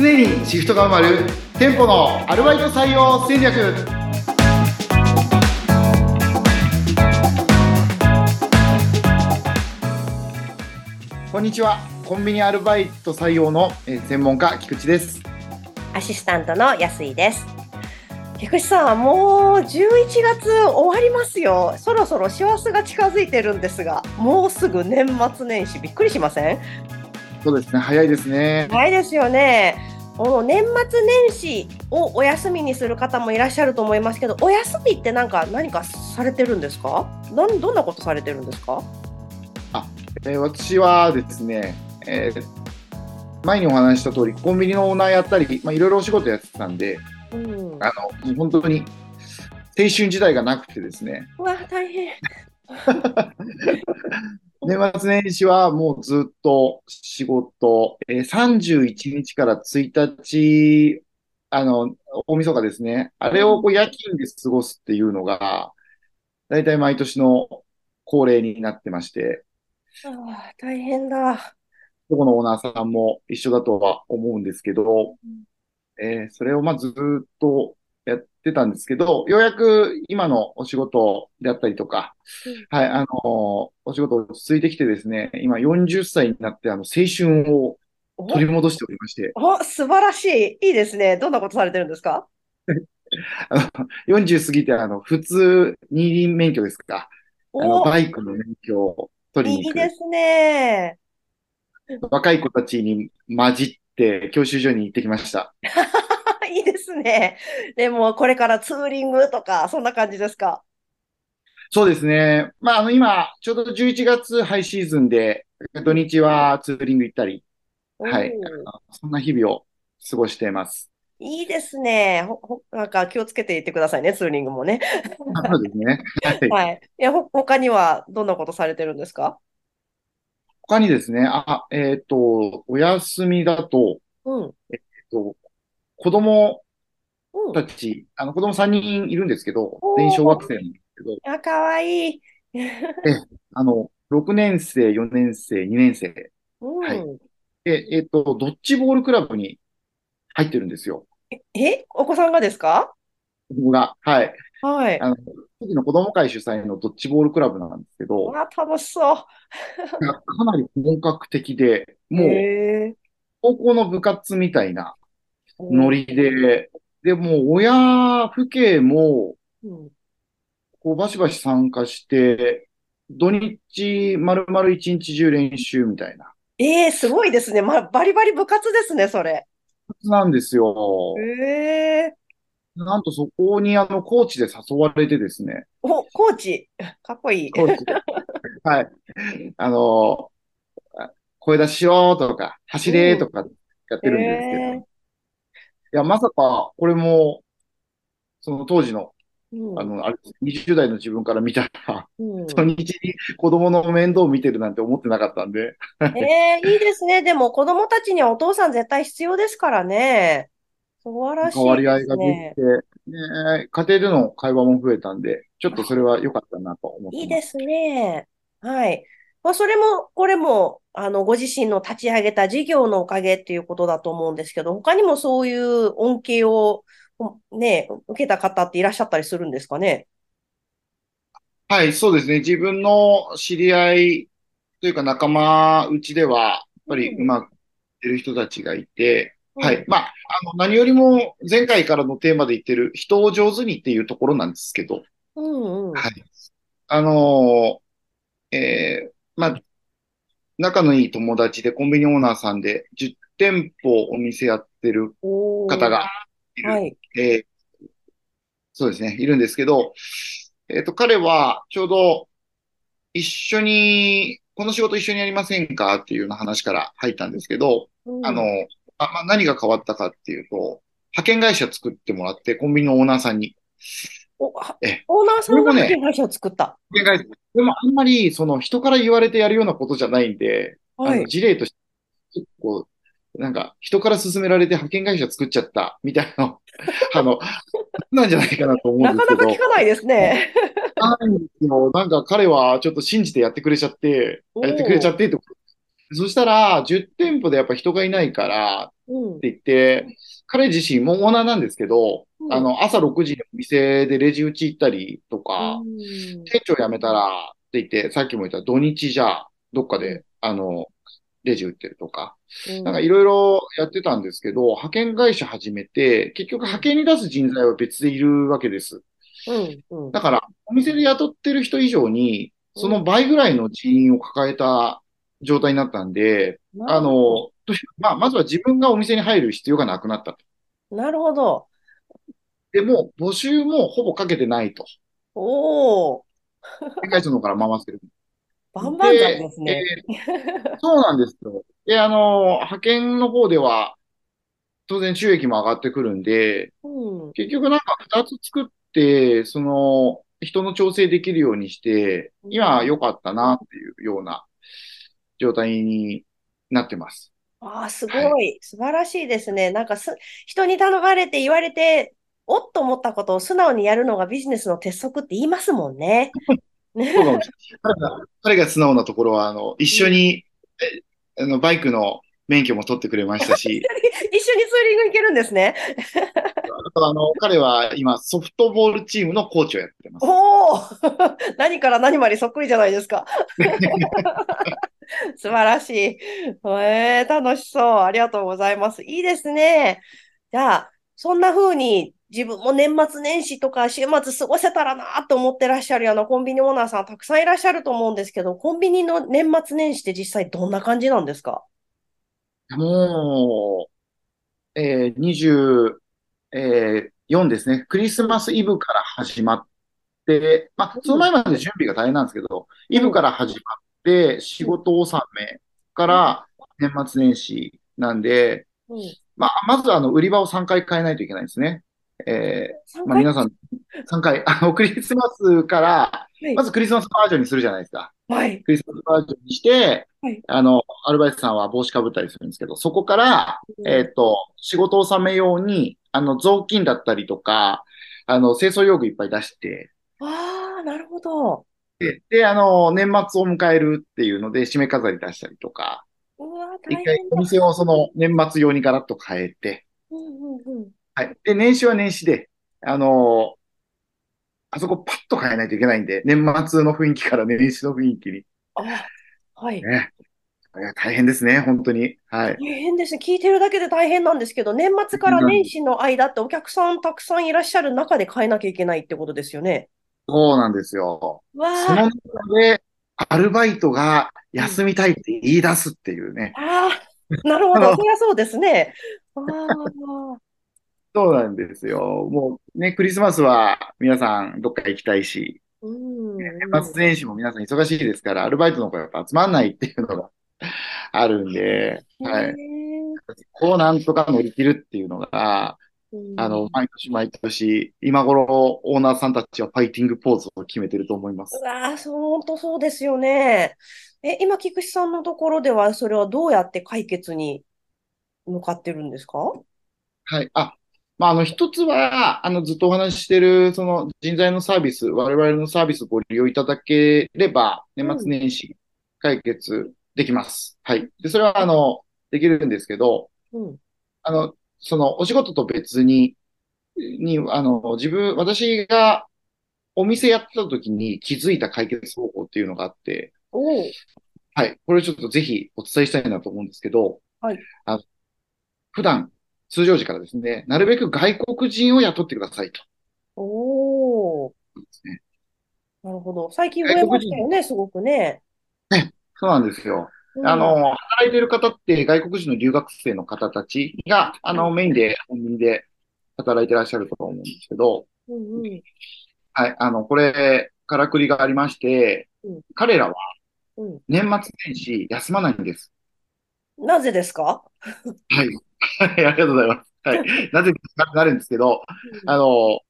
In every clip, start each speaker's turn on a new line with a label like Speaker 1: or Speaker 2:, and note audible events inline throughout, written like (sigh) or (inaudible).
Speaker 1: 常にシフトが埋まる店舗のアルバイト採用戦略こんにちはコンビニアルバイト採用の専門家菊池です
Speaker 2: アシスタントの安井です。菊池さん、もう11月終わりますよ。そろそろ師走が近づいてるんですが、もうすぐ年末年始、びっくりしません？
Speaker 1: そうですね早いですね
Speaker 2: ないですよね。もう年末年始をお休みにする方もいらっしゃると思いますけど、お休みってなんか何かされてるんですか？なんどんなことされてるんですか？
Speaker 1: えー私はですね、えー前にお話しした通りコンビニのオーナーやったり、まあ、いろいろお仕事やってたんで
Speaker 2: うん。
Speaker 1: あの本当に青春時代がなくてですね
Speaker 2: うわ、大変。(laughs)
Speaker 1: 年末年始はもうずっと仕事、えー31日から1日、あの、大晦日ですね。あれをこう夜勤で過ごすっていうのが、大体毎年の恒例になってまして、
Speaker 2: あー大変だ。
Speaker 1: どこのオーナーさんも一緒だとは思うんですけど、えーそれをまあずっとやってたんですけど、ようやく今のお仕事であったりとか、はい、あのーお仕事落ち着いてきてですね、今40歳になって、あの、青春を
Speaker 2: お？
Speaker 1: 取り戻しておりまして、
Speaker 2: お、素晴らしい。いいですね。どんなことされてるんですか？(laughs)
Speaker 1: あの、40過ぎて、あの、普通二輪免許ですか、あの、
Speaker 2: お、
Speaker 1: バイクの免許を取りに行く。
Speaker 2: いいですね。
Speaker 1: 若い子たちに混じって教習所に行ってきました。(laughs)
Speaker 2: いいですね。でも、これからツーリングとか、そんな感じですか？
Speaker 1: そうですね。まあ、あの、今、ちょうど11月ハイシーズンで、土日はツーリング行ったり、はいそんな日々を過ごしています。
Speaker 2: いいですね。ほ、ほ、なんか気をつけていってくださいね、ツーリングもね。
Speaker 1: あそうですね。はい。
Speaker 2: はい。いや、ほ、他にはどんなことされてるんですか？
Speaker 1: 他にですね、あ、えっと、お休みだと、
Speaker 2: うん。
Speaker 1: えっと、子供
Speaker 2: うん。
Speaker 1: たち、あの、子供3人いるんですけど全員小学生なんですけど、
Speaker 2: あ、かわいい。(laughs)
Speaker 1: あの、6年生、4年生、2年生。
Speaker 2: うん。
Speaker 1: はいで、えっと、ドッジボールクラブに入ってるんですよ。
Speaker 2: え、お子さんがですか？
Speaker 1: 子供が。はい。
Speaker 2: はい。
Speaker 1: あの、時の子供会主催のドッジボールクラブなんですけど、
Speaker 2: あ、楽しそ
Speaker 1: かなり本格的で、
Speaker 2: う。
Speaker 1: もう。高校の部活みたいな
Speaker 2: うん
Speaker 1: ノリで、で、もう親、父兄も、
Speaker 2: うん
Speaker 1: こう、バシバシ参加して、土日、丸々一日中練習みたいな。
Speaker 2: ええ、すごいですね。ま、バリバリ部活ですね、それ。
Speaker 1: なんですよ。
Speaker 2: へえ。
Speaker 1: なんとそこにあの、コーチで誘われてですね。
Speaker 2: お、コーチ。かっこいい。
Speaker 1: コーチで。(laughs) はい。あの、あ声出ししろとか、走れとかやってるんですけど。
Speaker 2: へ
Speaker 1: いや、まさか、これも、その当時の、
Speaker 2: うん
Speaker 1: あの、あれ、20代の自分から見たら、
Speaker 2: うん
Speaker 1: 土日に子供の面倒を見てるなんて思ってなかったんで、
Speaker 2: ええいいですね。でも子供たちにはお父さん絶対必要ですからね。素晴らし
Speaker 1: 変わ
Speaker 2: いで
Speaker 1: り合いができ。て、ね、家庭での会話も増えたんで、ちょっとそれは良かったなと思ってま。
Speaker 2: いいですすね。はい。まあ、それも、これも、あの、ご自身の立ち上げた事業のおかげっていうことだと思うんですけど、他にもそういう恩恵を、ね、受けた方っていらっしゃったりするんですかね？
Speaker 1: はい、そうですね。自分の知り合いというか仲間内では、やっぱり
Speaker 2: う
Speaker 1: まくいる人たちがいて、
Speaker 2: うん
Speaker 1: はい。まあ、あの、何よりも前回からのテーマで言ってる人を上手にっていうところなんですけど、
Speaker 2: うんうん。
Speaker 1: はい。あのーえーまあ、仲のいい友達でコンビニオーナーさんで10店舗お店やってる方がいる。
Speaker 2: はい。
Speaker 1: えーそうですね、いるんですけど、えっと、彼はちょうど一緒に、この仕事一緒にやりませんかっていうような話から入ったんですけど、
Speaker 2: うん
Speaker 1: あの、あ、まあ、何が変わったかっていうと、派遣会社作ってもらって、コンビニのオーナーさんに。
Speaker 2: オーナーさんが
Speaker 1: これもね
Speaker 2: 派遣会社を作った。
Speaker 1: 派遣会社。でもあんまり、その人から言われてやるようなことじゃないんで、
Speaker 2: はい。
Speaker 1: 事例として、結構、なんか、人から勧められて派遣会社作っちゃった、みたいな、(laughs) あの、なんじゃないかなと思うん
Speaker 2: なか
Speaker 1: ですけど。
Speaker 2: なか聞かないですね。
Speaker 1: ないんですよ。なんか彼はちょっと信じてやってくれちゃって、やってくれちゃってってことそしたら、10店舗でやっぱ人がいないからっ
Speaker 2: うん。
Speaker 1: て言って、彼自身もオーナーなんですけど、
Speaker 2: うん。
Speaker 1: あの、朝6時にお店でレジ打ち行ったりと
Speaker 2: う
Speaker 1: か、
Speaker 2: ん。
Speaker 1: 店長辞めたらって言って、さっきも言った土日じゃ、どっか
Speaker 2: うん。
Speaker 1: で、あの、レジ打ってるとか、
Speaker 2: うん。
Speaker 1: なんかいろいろやってたんですけど、派遣会社始めて、結局
Speaker 2: うん。
Speaker 1: 派遣に出す人材は別でいるわけです。
Speaker 2: うん。うん。
Speaker 1: だから、お店で雇ってる人以上に、その
Speaker 2: うん。
Speaker 1: 倍ぐらいの人員を抱えた状態になったんで、
Speaker 2: な
Speaker 1: あの、まあ、まずは自分がお店に入る必要がなくなったと。
Speaker 2: なるほど。
Speaker 1: でも、募集もほぼかけてないと。
Speaker 2: おー。
Speaker 1: 会社の方から回してる。
Speaker 2: 万々歳
Speaker 1: で、えー
Speaker 2: ですね。
Speaker 1: そうなんですよ。で、あの、派遣の方では、当然収益も上がってくるんで、
Speaker 2: うん。
Speaker 1: 結局なんか二つ作って、その、人の調整できるようにして、
Speaker 2: うん。
Speaker 1: 今良かったなっていうような状態になってます。
Speaker 2: ああ、す
Speaker 1: はい。
Speaker 2: ごい。素晴らしいですね。なんかす、人に頼まれて言われて、おっと思ったことを素直にやるのがビジネスの鉄則って言いますもんね。
Speaker 1: 彼が、彼が素直なところは、あの、一
Speaker 2: うん。
Speaker 1: 緒に、えあの、バイクの免許も取ってくれましたし、(laughs)
Speaker 2: 一緒にツーリング行けるんですね。
Speaker 1: あの、彼は今、ソフトボールチームのコーチをやってます。
Speaker 2: おお (laughs) 何から何までそっくりじゃないですか。(laughs) 素晴らしい。えー、楽しそう。ありがとうございます。いいですね。じゃあ、そんな風に自分も年末年始とか週末過ごせたらなと思ってらっしゃるようなコンビニオーナーさんたくさんいらっしゃると思うんですけど、コンビニの年末年始って実際どんな感じなんですか？
Speaker 1: もう、えー、20、えー、4ですね。クリス
Speaker 2: うん、
Speaker 1: マスイブから始まって、まあ、その
Speaker 2: うん、
Speaker 1: 前まで準備が大変なんですけど、イブ
Speaker 2: うん、
Speaker 1: から始まって、仕
Speaker 2: うん、
Speaker 1: 事納めか
Speaker 2: うん、
Speaker 1: ら年末年始なんで、
Speaker 2: うん。
Speaker 1: まあ、まずあの、売り場を3回変えないといけないんですね。えー、
Speaker 2: 3回
Speaker 1: まあ皆さん、3回、あの、クリスマスから、
Speaker 2: はい、
Speaker 1: まずクリスマスバージョンにするじゃないですか。
Speaker 2: はい、
Speaker 1: クリスマスバージョンにして、
Speaker 2: はい。
Speaker 1: あの、アルバイトさんは帽子かぶったりするんですけど、そこから、
Speaker 2: うん。
Speaker 1: えっと、仕事を納めように、あの、雑巾だったりとか、あの、清掃用具いっぱい出して、
Speaker 2: ああ、なるほど。
Speaker 1: で、であの、年末を迎えるっていうので、締め飾り出したりとか、
Speaker 2: うわ、大
Speaker 1: 一回。お店をその年末用にガラッと変えて。はい。で、年始は年始で、あのあそこパッと変えないといけないんで、年末の雰囲気から年始の雰囲気に。
Speaker 2: あ、はい。
Speaker 1: ね。大変ですね、本当に。はい。
Speaker 2: 大変ですね。聞いてるだけで大変なんですけど、年末から年始の間ってお客さんたくさんいらっしゃる中で変えなきゃいけないってことですよね。
Speaker 1: そうなんですよ。その中で、アルバイトが
Speaker 2: うん。
Speaker 1: 休みたいって言い出すっていうね。
Speaker 2: ああ、なるほど。(laughs) そりゃそうですね。(laughs) ああ、
Speaker 1: そうなんですよ。もうね、クリスマスは皆さんどっか行きたいし、
Speaker 2: うん、
Speaker 1: 年
Speaker 2: うん。
Speaker 1: 末年始も皆さん忙しいですから、アルバイトの子やっぱ集まんないっていうのが (laughs) あるんで、
Speaker 2: へ
Speaker 1: はい。
Speaker 2: え、
Speaker 1: こうなんとか乗り切るっていうのが、
Speaker 2: う
Speaker 1: あの、
Speaker 2: ん。
Speaker 1: 毎年毎年、今頃オーナーさんたちはファイティングポーズを決めてると思います。
Speaker 2: うわあ、そう、本当そうですよね。え、今、菊池さんのところでは、それはどうやって解決に向かってるんですか？
Speaker 1: はい。あ、まあ、あの、一つは、あの、ずっとお話ししてる、その人材のサービス、我々のサービスをご利用いただければ、年末
Speaker 2: うん、
Speaker 1: 年始解決できます。はい。で、それは、あの、できるんですけど、
Speaker 2: うん。
Speaker 1: あの、その、お仕事と別に、に、あの、自分、私がお店やってた時に気づいた解決方法っていうのがあって、はい。これちょっとぜひお伝えしたいなと思うんですけど、
Speaker 2: はい。
Speaker 1: あ普段、通常時からですね、なるべく外国人を雇ってくださいと。
Speaker 2: おお。
Speaker 1: ね。
Speaker 2: なるほど。最近増えましたよね、すごくね。
Speaker 1: ね、そうなんですよ。
Speaker 2: うん。
Speaker 1: あの、働いている方って外国人の留学生の方たちが、あの、メインで、本民で働いてらっしゃると思うんですけど、
Speaker 2: うんうん。
Speaker 1: はい、あの、これ、からくりがありまして、
Speaker 2: うん。
Speaker 1: 彼らは
Speaker 2: うん。
Speaker 1: 年末年始休まないんです。
Speaker 2: なぜですか？(laughs)
Speaker 1: はい。はい、ありがとうございます。はい。なぜかなるんですけど、
Speaker 2: うん。
Speaker 1: あの、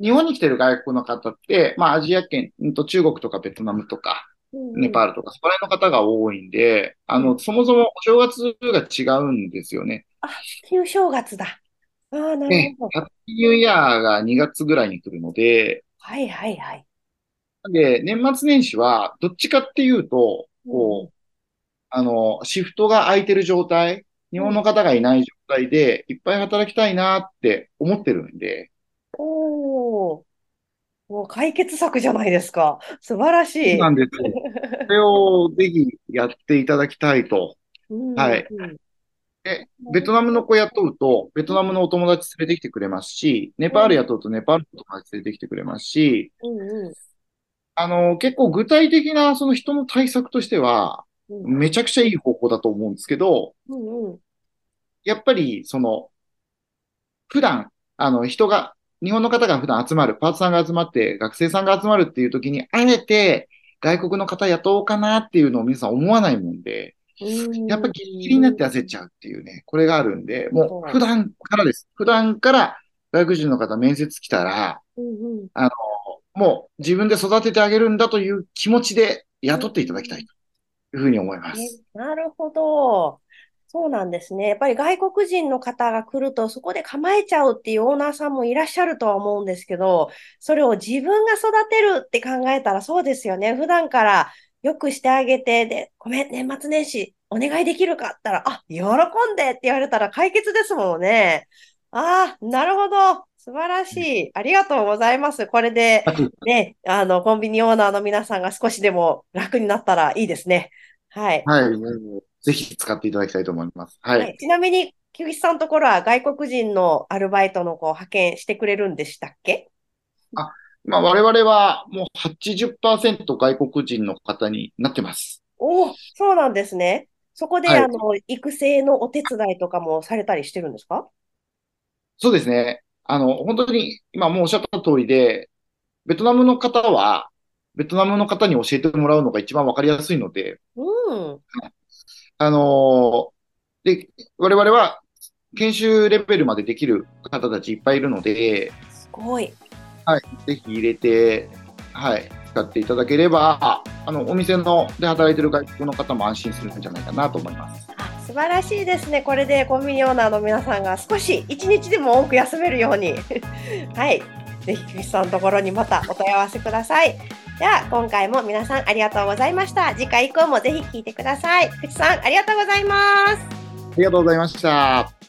Speaker 1: 日本に来てる外国の方って、まあ、アジア圏、うんと中国とかベトナムとか。ネパールとか、そこら辺の方が多いんで、あ
Speaker 2: うん。
Speaker 1: の、そもそもお正月が違うんですよね。
Speaker 2: あ、旧正月だ。ああ、なるほ
Speaker 1: で、
Speaker 2: ど。
Speaker 1: ハッピーニューイヤーが2月ぐらいに来るので、
Speaker 2: はいはいはい。
Speaker 1: で、年末年始は、どっちかっていうと。こう、あの、シフトが空いてる状態、日本の方がいない状態で、いっぱい働きたいなって思ってるんで、
Speaker 2: おー、もう解決策じゃないですか。素晴らし
Speaker 1: そう
Speaker 2: い。
Speaker 1: なんですよ。それをぜひやっていただきたいと。
Speaker 2: うん
Speaker 1: はい
Speaker 2: うん
Speaker 1: で、ベトナムの子雇うと、ベトナムのお友達連れてきてくれますし、ネパール雇うとネパールのお友達連れてきてくれますし、
Speaker 2: うんう
Speaker 1: あの、結構具体的なその人の対策としては、めちゃくちゃいい方法だと思うんですけど、
Speaker 2: うんうん
Speaker 1: やっぱり、その、普段、あの、人が、日本の方が普段集まる、パートさんが集まって、学生さんが集まるっていう時に、あえて外国の方雇おうかなっていうのを皆さん思わないもんで、
Speaker 2: うん。
Speaker 1: やっぱギリギリになって焦っちゃうっていうね、これがあるんで、もう普段からです。普段から外国人の方面接来たら、
Speaker 2: うんうん。
Speaker 1: もう自分で育ててあげるんだという気持ちで雇っていただきたいというふうに思います。
Speaker 2: なるほど。そうなんですね。やっぱり外国人の方が来ると、そこで構えちゃうっていうオーナーさんもいらっしゃるとは思うんですけど、それを自分が育てるって考えたらそうですよね。普段からよくしてあげて、で、ごめん、年末年始お願いできるかったら、あ、喜んでって言われたら解決ですもんね。ああ、なるほど。素晴らしい。ありがとうございます。これで、(laughs) ね、あの、コンビニオーナーの皆さんが少しでも楽になったらいいですね。はい。
Speaker 1: はい。ぜひ使っていただきたいと思います。は
Speaker 2: はい
Speaker 1: い。
Speaker 2: ちなみに、木口さんのところは外国人のアルバイトの子を派遣してくれるんでしたっけ？
Speaker 1: まあ、我々はもう80%外国人の方になってます。
Speaker 2: おお、そうなんですね。そこで、
Speaker 1: はい
Speaker 2: あの、育成のお手伝いとかもされたりしてるんですか？
Speaker 1: そうですね。あの、本当に今もうおっしゃった通りで、ベトナムの方は、ベトナムの方に教えてもらうのが一番わかりやすいので、
Speaker 2: うん。
Speaker 1: あのーで、我々は研修レベルまでできる方たちいっぱいいるので、
Speaker 2: すごい。
Speaker 1: ぜひ入れて、はい、使っていただければ、あの、お店ので働いてる外国の方も安心するんじゃないかなと思います。
Speaker 2: 素晴らしいですね。これでコンビニオーナーの皆さんが少し一日でも多く休めるように。(laughs) はい。ぜひ、菊池さんのところにまたお問い合わせください。では、今回も皆さんありがとうございました。次回以降もぜひ聞いてください。口さん、ありがとうございます。
Speaker 1: ありがとうございました。